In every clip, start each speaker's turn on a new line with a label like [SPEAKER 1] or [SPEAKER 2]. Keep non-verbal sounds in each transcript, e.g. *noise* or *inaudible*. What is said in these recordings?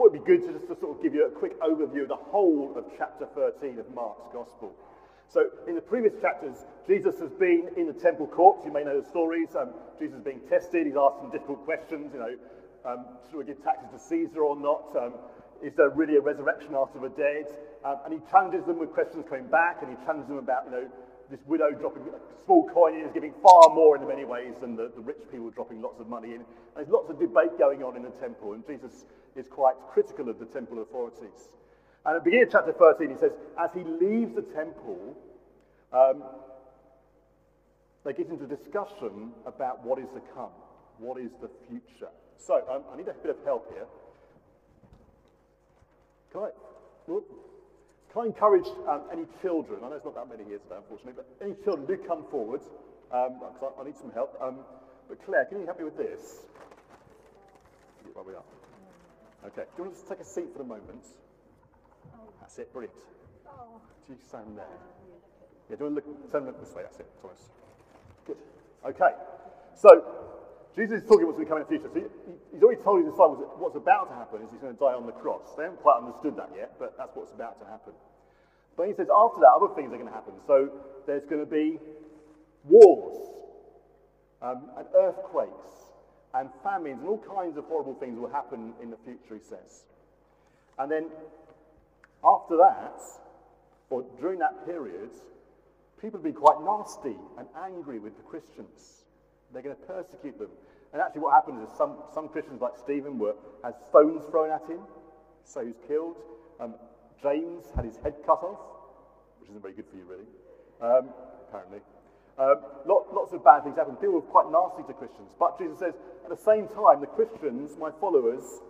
[SPEAKER 1] thought it'd be good to just to sort of give you a quick overview of the whole of chapter 13 of Mark's Gospel. So, in the previous chapters, Jesus has been in the temple courts. You may know the stories. Um, Jesus is being tested. He's asked some difficult questions. You know, um, should we give taxes to Caesar or not? Um, is there really a resurrection after the dead? Um, and he challenges them with questions coming back, and he challenges them about, you know, this widow dropping a small coin in is giving far more in many ways than the, the rich people dropping lots of money in. And there's lots of debate going on in the temple, and Jesus is quite critical of the temple authorities. And at the beginning of chapter 13, he says, as he leaves the temple, um, they get into discussion about what is to come, what is the future. So, um, I need a bit of help here. Can I, whoop, can I encourage um, any children, I know it's not that many here today, unfortunately, but any children do come forward, because um, I, I, need some help. Um, but Claire, can you help me with this? Where we are. Okay, do you want to just take a seat for a moment? That's it, brilliant. Oh. Do you stand there? Yeah, do you want to look, turn this way, that's it, Thomas. Good. Okay, so Jesus is talking about what's going to come in the future. So he, he's already told his disciples that what's about to happen is he's going to die on the cross. They haven't quite understood that yet, but that's what's about to happen. But he says after that, other things are going to happen. So there's going to be wars um, and earthquakes and famines and all kinds of horrible things will happen in the future, he says. And then after that, or during that period, people will be quite nasty and angry with the Christians. They're going to persecute them. And actually, what happens is some, some Christians, like Stephen, were had stones thrown at him, so he's killed. Um, James had his head cut off, which isn't very good for you, really, um, apparently. Um, lot, lots of bad things happen. People were quite nasty to Christians. But Jesus says, at the same time, the Christians, my followers,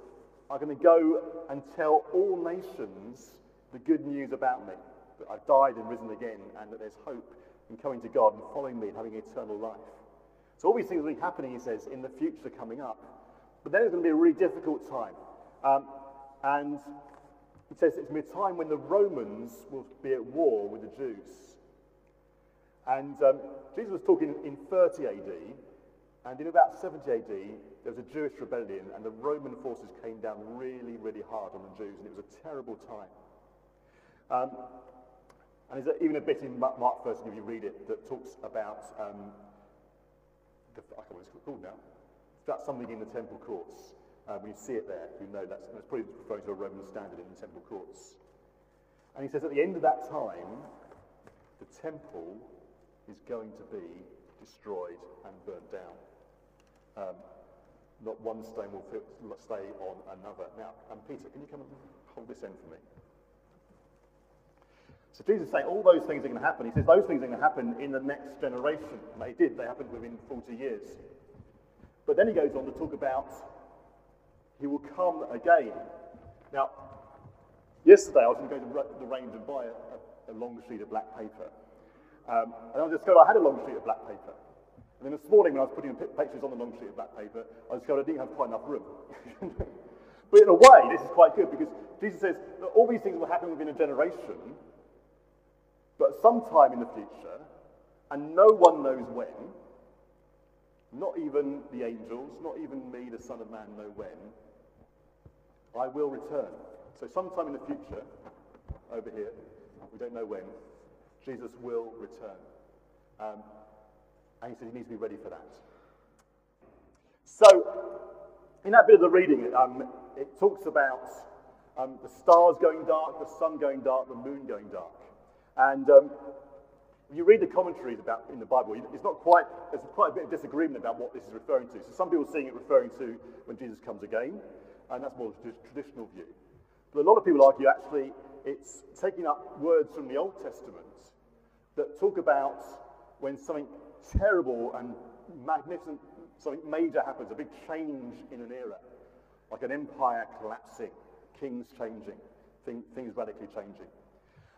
[SPEAKER 1] are going to go and tell all nations the good news about me that I've died and risen again, and that there's hope in coming to God and following me and having eternal life. So, all these things will be happening, he says, in the future coming up. But then it's going to be a really difficult time. Um, and he says it's going to be a time when the Romans will be at war with the Jews. And um, Jesus was talking in 30 AD, and in about 70 AD, there was a Jewish rebellion, and the Roman forces came down really, really hard on the Jews, and it was a terrible time. Um, and there's even a bit in Mark 1, if you read it, that talks about, um, the, I can't remember what it's called now, about something in the temple courts. Uh, when you see it there, you know that's, that's probably referring to a Roman standard in the temple courts. And he says at the end of that time, the temple is going to be destroyed and burnt down. Um, not one stone will fit, stay on another. Now, um, Peter, can you come and hold this end for me? So Jesus is saying all those things are going to happen. He says those things are going to happen in the next generation. And they did. They happened within 40 years. But then he goes on to talk about he will come again. Now, yesterday I was going to go to the range and buy a, a, a long sheet of black paper. Um, and I discovered I had a long sheet of black paper. And then this morning when I was putting the pictures on the long sheet of black paper, I discovered I didn't have quite enough room. *laughs* but in a way, this is quite good because Jesus says that all these things will happen within a generation, but sometime in the future, and no one knows when, not even the angels, not even me, the Son of Man, know when, I will return. So, sometime in the future, over here, we don't know when, Jesus will return. Um, and he says he needs to be ready for that. So, in that bit of the reading, um, it talks about um, the stars going dark, the sun going dark, the moon going dark. And um, you read the commentaries about in the Bible, it's not quite, there's quite a bit of disagreement about what this is referring to. So some people are seeing it referring to when Jesus comes again, and that's more the traditional view. But a lot of people argue actually it's taking up words from the Old Testament that talk about when something terrible and magnificent, something major happens, a big change in an era, like an empire collapsing, kings changing, thing, things radically changing.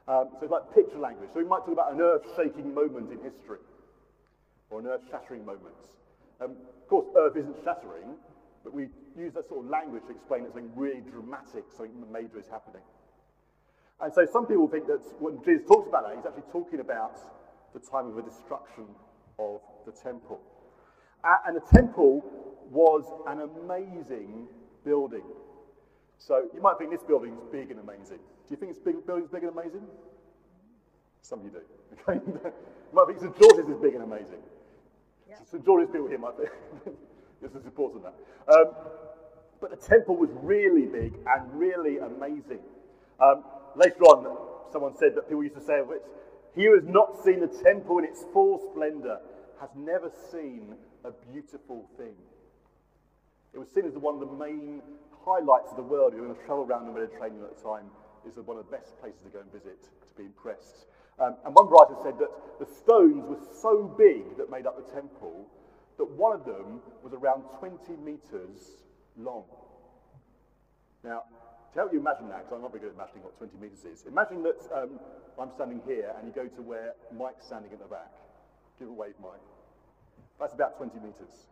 [SPEAKER 1] Um, so it's like picture language. So we might talk about an earth-shaking moment in history, or an earth-shattering moment. Um, of course, earth isn't shattering, but we use that sort of language to explain that something really dramatic, something major is happening. And so some people think that when Jesus talks about that, he's actually talking about the time of the destruction of the temple. and the temple was an amazing building. So you might think this building is big and amazing. Do you think this big, building's big and amazing? Some of you do. *laughs* Okay? you might think St George's is big and amazing. Yeah. St George's people here might think this is important that. Um, but the temple was really big and really amazing. Um, later on, someone said that people used to say, he who has not seen the temple in its full splendor has never seen a beautiful thing. It was seen as one of the main highlights of the world. If You're going to travel around the Mediterranean at the time. Is one of the best places to go and visit, to be impressed. Um, and one writer said that the stones were so big that made up the temple that one of them was around 20 meters long. Now, to help you imagine that, because I'm not very good at imagining what 20 meters is, imagine that um, I'm standing here and you go to where Mike's standing at the back. Give a wave, Mike. That's about 20 meters.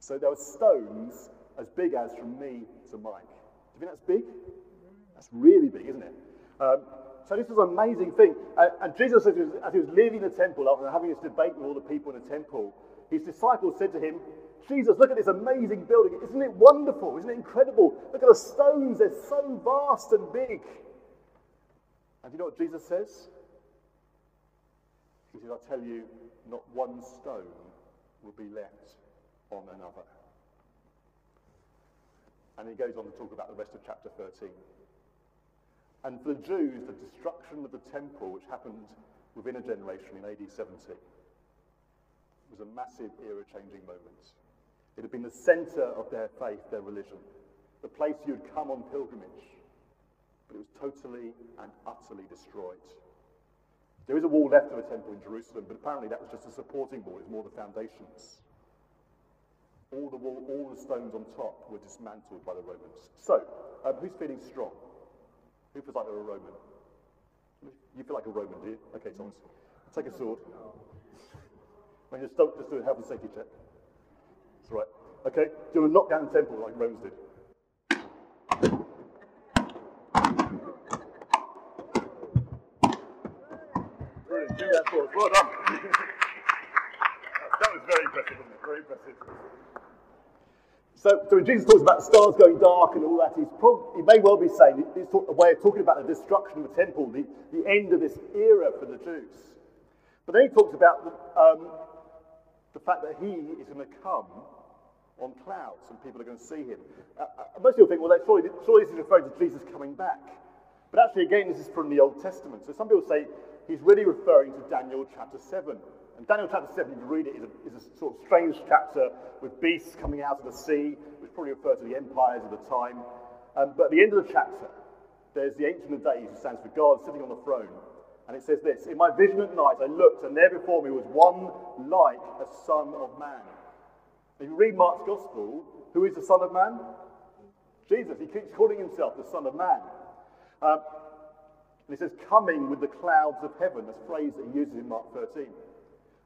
[SPEAKER 1] So there were stones as big as from me to Mike. Do you think that's big? That's really big, isn't it? Um, so this was an amazing thing. Uh, and Jesus, as he, was, as he was leaving the temple after having this debate with all the people in the temple, his disciples said to him, Jesus, look at this amazing building. Isn't it wonderful? Isn't it incredible? Look at the stones. They're so vast and big. And you know what Jesus says? He says, I tell you, not one stone will be left on another. And he goes on to talk about the rest of chapter 13. And for the Jews, the destruction of the temple, which happened within a generation in AD 70, was a massive era changing moment. It had been the center of their faith, their religion, the place you'd come on pilgrimage. But it was totally and utterly destroyed. There is a wall left of a temple in Jerusalem, but apparently that was just a supporting wall, it was more the foundations. All the, wall, all the stones on top were dismantled by the Romans. So, um, who's feeling strong? Who feels like they're a Roman? You feel like a Roman, do you? Okay, Thomas. Take a sword. You just just do a health and safety check. That's right. Okay, do a knockdown temple like Romans did. Brilliant. Do that for us. Well done. *laughs* that was very impressive, wasn't it? Very impressive. So, so when Jesus talks about the stars going dark and all that, he's he may well be saying, he's a way of talking about the destruction of the temple, the, the end of this era for the Jews. But then he talks about the, um, the fact that he is going to come on clouds and people are going to see him. Uh, uh, most people think, well, surely, surely this is referring to Jesus coming back. But actually, again, this is from the Old Testament. So some people say he's really referring to Daniel chapter 7. And Daniel chapter 7, if you read it, is a, is a sort of strange chapter with beasts coming out of the sea, which probably refer to the empires of the time. Um, but at the end of the chapter, there's the Ancient of Days who stands for God sitting on the throne. And it says this In my vision at night, I looked, and there before me was one like a son of man. If you read Mark's Gospel, who is the Son of Man? Jesus. He keeps calling himself the Son of Man. Um, and he says, coming with the clouds of heaven, this phrase that he uses in Mark 13.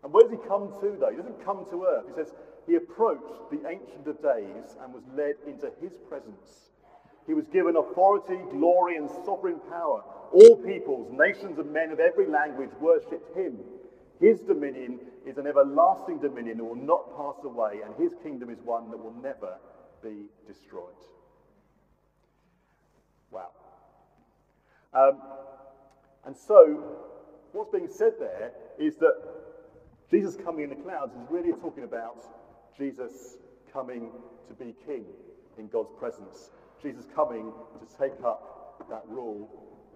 [SPEAKER 1] And where does he come to, though? He doesn't come to earth. He says, He approached the Ancient of Days and was led into his presence. He was given authority, glory, and sovereign power. All peoples, nations, and men of every language worshipped him. His dominion is an everlasting dominion that will not pass away, and his kingdom is one that will never be destroyed. Wow. Um, and so, what's being said there is that Jesus coming in the clouds is really talking about Jesus coming to be king in God's presence. Jesus coming to take up that rule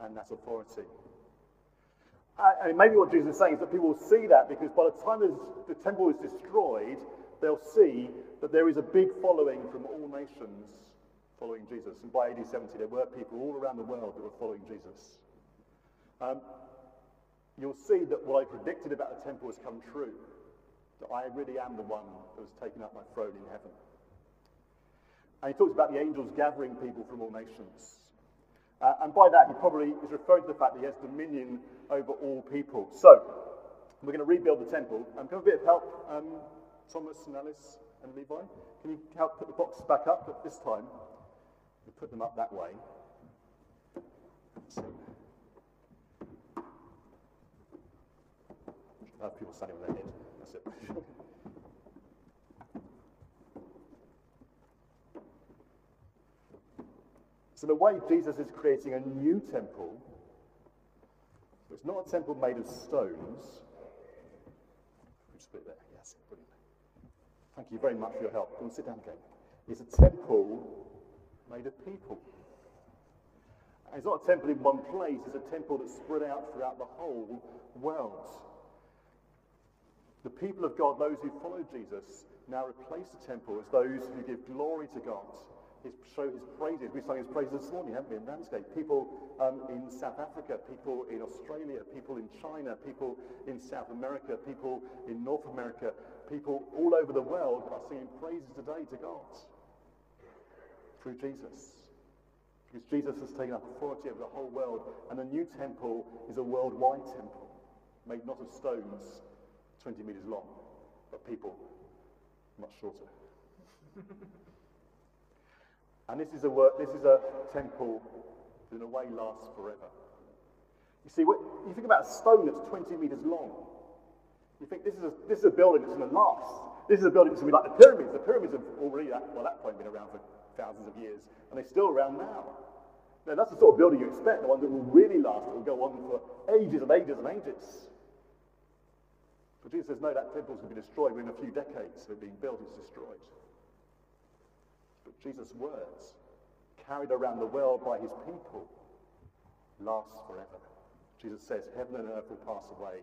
[SPEAKER 1] and that authority. And maybe what Jesus is saying is that people will see that because by the time the temple is destroyed, they'll see that there is a big following from all nations following Jesus. And by AD 70, there were people all around the world that were following Jesus. Um, you'll see that what I predicted about the temple has come true. That I really am the one that has taken up my throne in heaven. And he talks about the angels gathering people from all nations. Uh, and by that, he probably is referring to the fact that he has dominion over all people. So, we're going to rebuild the temple. Um, can I have a bit of help, um, Thomas and Alice and Levi? Can you help put the boxes back up? But this time, we put them up that way. So, have people standing on their head. That's it. *laughs* So, a way, Jesus is creating a new temple. It's not a temple made of stones. Just put it there. Yes, brilliant. Thank you very much for your help. Come sit down again. It's a temple made of people. And it's not a temple in one place, it's a temple that's spread out throughout the whole world. The people of God, those who follow Jesus, now replace the temple as those who give glory to God, his, show his praises. We sang his praises this morning, haven't we, in Ramsgate? People um, in South Africa, people in Australia, people in China, people in South America, people in North America, people all over the world are singing praises today to God through Jesus. Because Jesus has taken up authority over the whole world, and the new temple is a worldwide temple, made not of stones, 20 meters long, but people much shorter. *laughs* and this is a work, this is a temple that in a way lasts forever. You see, when you think about a stone that's 20 meters long. You think this is a, this is a building that's going to last. This is a building that's going to be like the pyramids. The pyramids have already, at, well, that point, been around for thousands of years, and they're still around now. Now, that's the sort of building you expect, the one that will really last, that will go on for ages and ages and ages. But Jesus says, no, that temple's going to be destroyed within a few decades of being built, it's destroyed. Jesus' words, carried around the world by his people, last forever. Jesus says, heaven and earth will pass away,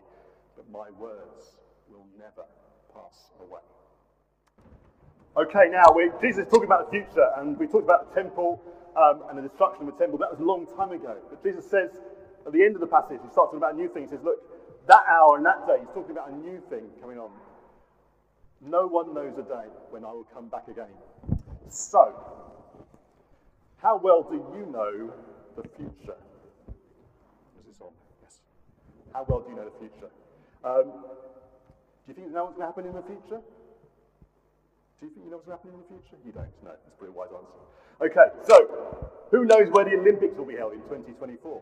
[SPEAKER 1] but my words will never pass away. Okay, now we, Jesus is talking about the future, and we talked about the temple um, and the destruction of the temple. That was a long time ago. But Jesus says at the end of the passage, he starts talking about a new thing. He says, Look, that hour and that day, he's talking about a new thing coming on. No one knows a day when I will come back again. So, how well do you know the future? Is this on? Yes. How well do you know the future? Um, do you think you know what's going to happen in the future? Do you think you know what's going to happen in the future? You don't. No, that's a pretty wise answer. Okay, so who knows where the Olympics will be held in 2024?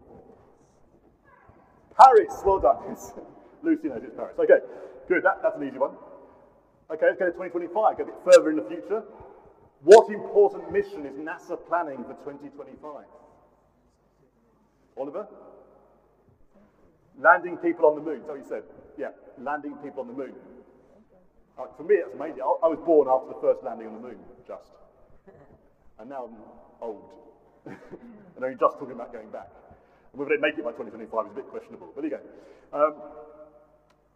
[SPEAKER 1] Paris, well done. *laughs* Lucy knows it's Paris. Okay, good, that, that's an easy one. Okay, let's go to 2025, go a bit further in the future. What important mission is NASA planning for 2025? Oliver? Landing people on the moon. So you said, yeah, landing people on the moon. Uh, for me, that's amazing. I, I, was born after the first landing on the moon, just. And now I'm old. *laughs* and only just talking about going back. Whether they make it by 2025 is a bit questionable, but there you go. Um,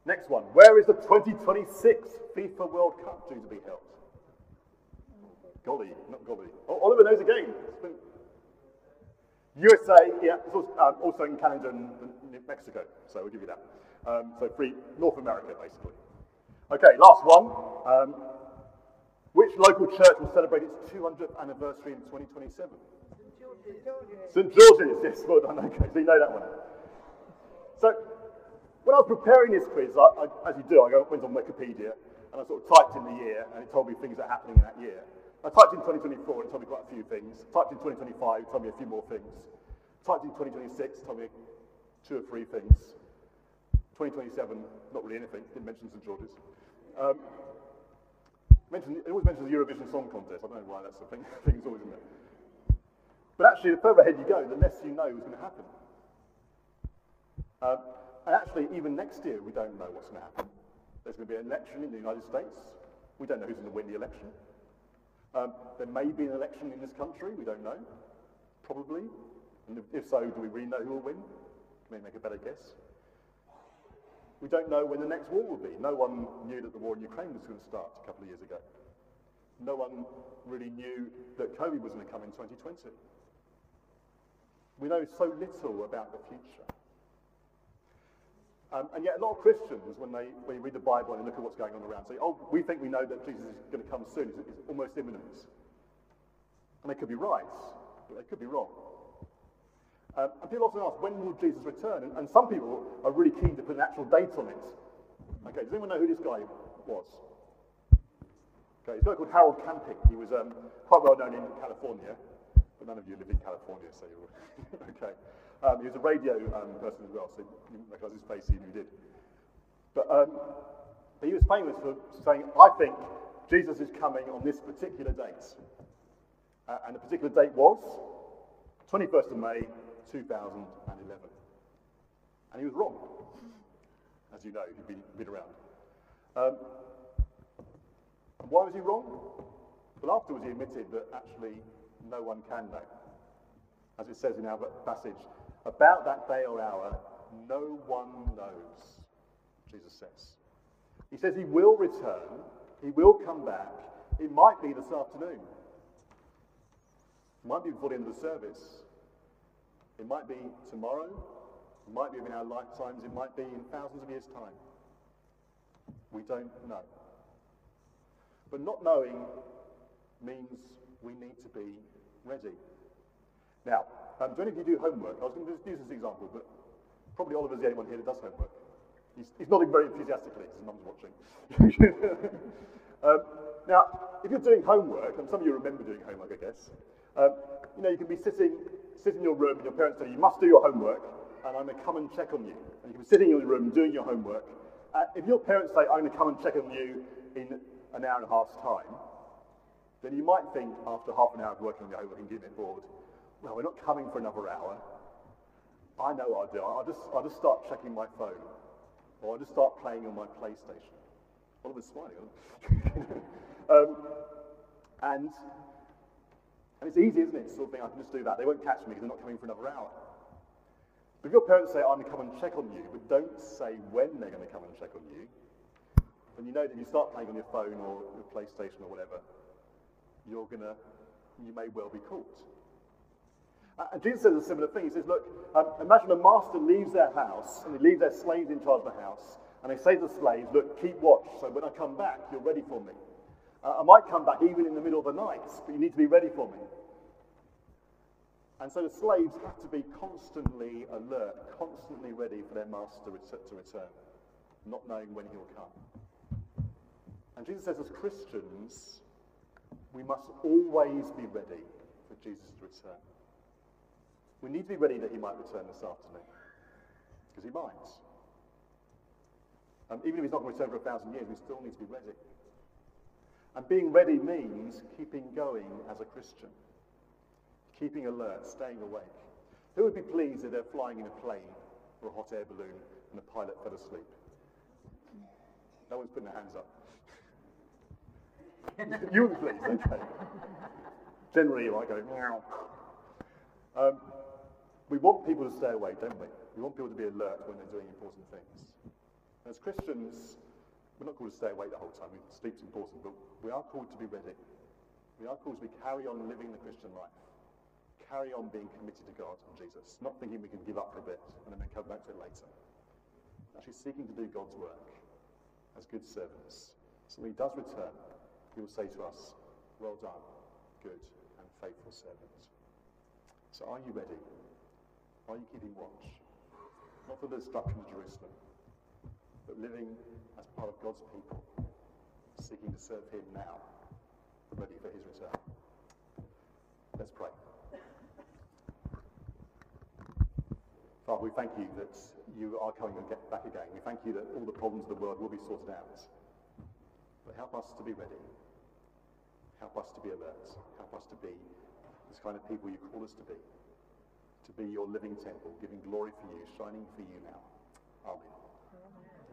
[SPEAKER 1] next one. Where is the 2026 FIFA World Cup due to be held? Golly, not golly. Oh, Oliver knows again. Been... USA, yeah, also, um, also, in Canada and, and Mexico, so we'll give you that. Um, so free North America, basically. Okay, last one. Um, which local church will celebrate its 200th anniversary in 2027? St. George's, yes, well done. Okay, so you know that one. So, when I was preparing this quiz, I, I, as you do, I went on Wikipedia and I sort of typed in the year and it told me things that are happening in that year. I typed in 2024 and told me quite a few things. Typed in 2025, it told me a few more things. Typed in 2026, it told me two or three things. 2027, not really anything, didn't mention St. George's. Um, mentioned, it always mentions the Eurovision Song Contest. I don't know why that's the thing. *laughs* thing's always in there. But actually, the further ahead you go, the less you know is going to happen. Um, and actually, even next year, we don't know what's going to happen. There's going to be an election in the United States. We don't know who's going to win the election. Um, there may be an election in this country. We don't know. Probably. And if so, do we really know who will win? Can we make a better guess? We don't know when the next war will be. No one knew that the war in Ukraine was going to start a couple of years ago. No one really knew that COVID was going to come in 2020. We know so little about the future. Um, and yet a lot of Christians, when they, when you read the Bible and look at what's going on around, say, oh, we think we know that Jesus is going to come soon. It's, it's almost imminent. And they could be right, but they could be wrong. Um, and people often ask, when will Jesus return? And, and, some people are really keen to put an actual date on it. Okay, does anyone know who this guy was? Okay, he's a guy called Harold Camping. He was um, quite well known in California but none of you live in California, so you're *laughs* okay. Um, he was a radio um, person as well, so you recognise his face even if you did. But, um, but he was famous for saying, I think Jesus is coming on this particular date. Uh, and the particular date was 21st of May, 2011. And he was wrong, as you know, if you've been, been around. Um, why was he wrong? Well, afterwards he admitted that actually no one can know. As it says in our passage, about that day or hour, no one knows, Jesus says. He says he will return, he will come back. It might be this afternoon. It might be before the end of the service. It might be tomorrow. It might be in our lifetimes. It might be in thousands of years' time. We don't know. But not knowing means we need to be ready. Now, um, do any of you do homework? I was going to use this example, but probably Oliver's the only one here that does homework. He's, he's nodding very enthusiastically, his mum's watching. *laughs* um, now, if you're doing homework, and some of you remember doing homework, I guess, um, you know, you can be sitting, sitting in your room and your parents you, you must do your homework, and I'm going to come and check on you. And you can be sitting in your room doing your homework. Uh, if your parents say, I'm going to come and check on you in an hour and a half's time, then you might think after half an hour of working on homework and getting it bored, well, we're not coming for another hour. I know what I'll do. I'll just, I'll just start checking my phone. Or I'll just start playing on my PlayStation. Oliver's smiling. *laughs* um, and, and it's easy, isn't it? Sort of thing, I can just do that. They won't catch me because they're not coming for another hour. But if your parents say, I'm going to come and check on you, but don't say when they're going to come and check on you, then you know that you start playing on your phone or your PlayStation or whatever, you're going to, you may well be caught. Uh, and Jesus says a similar thing. He says, look, um, imagine a master leaves their house and they leave their slaves in charge of the house. And they say to the slaves, look, keep watch. So when I come back, you're ready for me. Uh, I might come back even in the middle of the night, but you need to be ready for me. And so the slaves have to be constantly alert, constantly ready for their master to return, not knowing when he'll come. And Jesus says, as Christians, we must always be ready for Jesus to return. We need to be ready that he might return this afternoon, because he might. Um, even if he's not going to return for a thousand years, we still need to be ready. And being ready means keeping going as a Christian, keeping alert, staying awake. Who would be pleased if they're flying in a plane or a hot air balloon and the pilot fell asleep? No one's putting their hands up. You pleased, okay. Generally, you might go, meow. Um, we want people to stay awake, don't we? We want people to be alert when they're doing important things. As Christians, we're not called to stay awake the whole time. Sleep's important, but we are called to be ready. We are called to be carry on living the Christian life. Carry on being committed to God and Jesus. Not thinking we can give up for a bit and then come back to it later. Actually seeking to do God's work as good servants. So when he does return, he will say to us, well done, good and faithful servant. So are you ready? Are you keeping watch? Not for the destruction of Jerusalem, but living as part of God's people, seeking to serve him now, ready for his return. Let's pray. Father, we thank you that you are coming back again. We thank you that all the problems of the world will be sorted out. But help us to be ready. Help us to be alert. Help us to be this kind of people you call us to be to be your living temple, giving glory for you, shining for you now. Amen.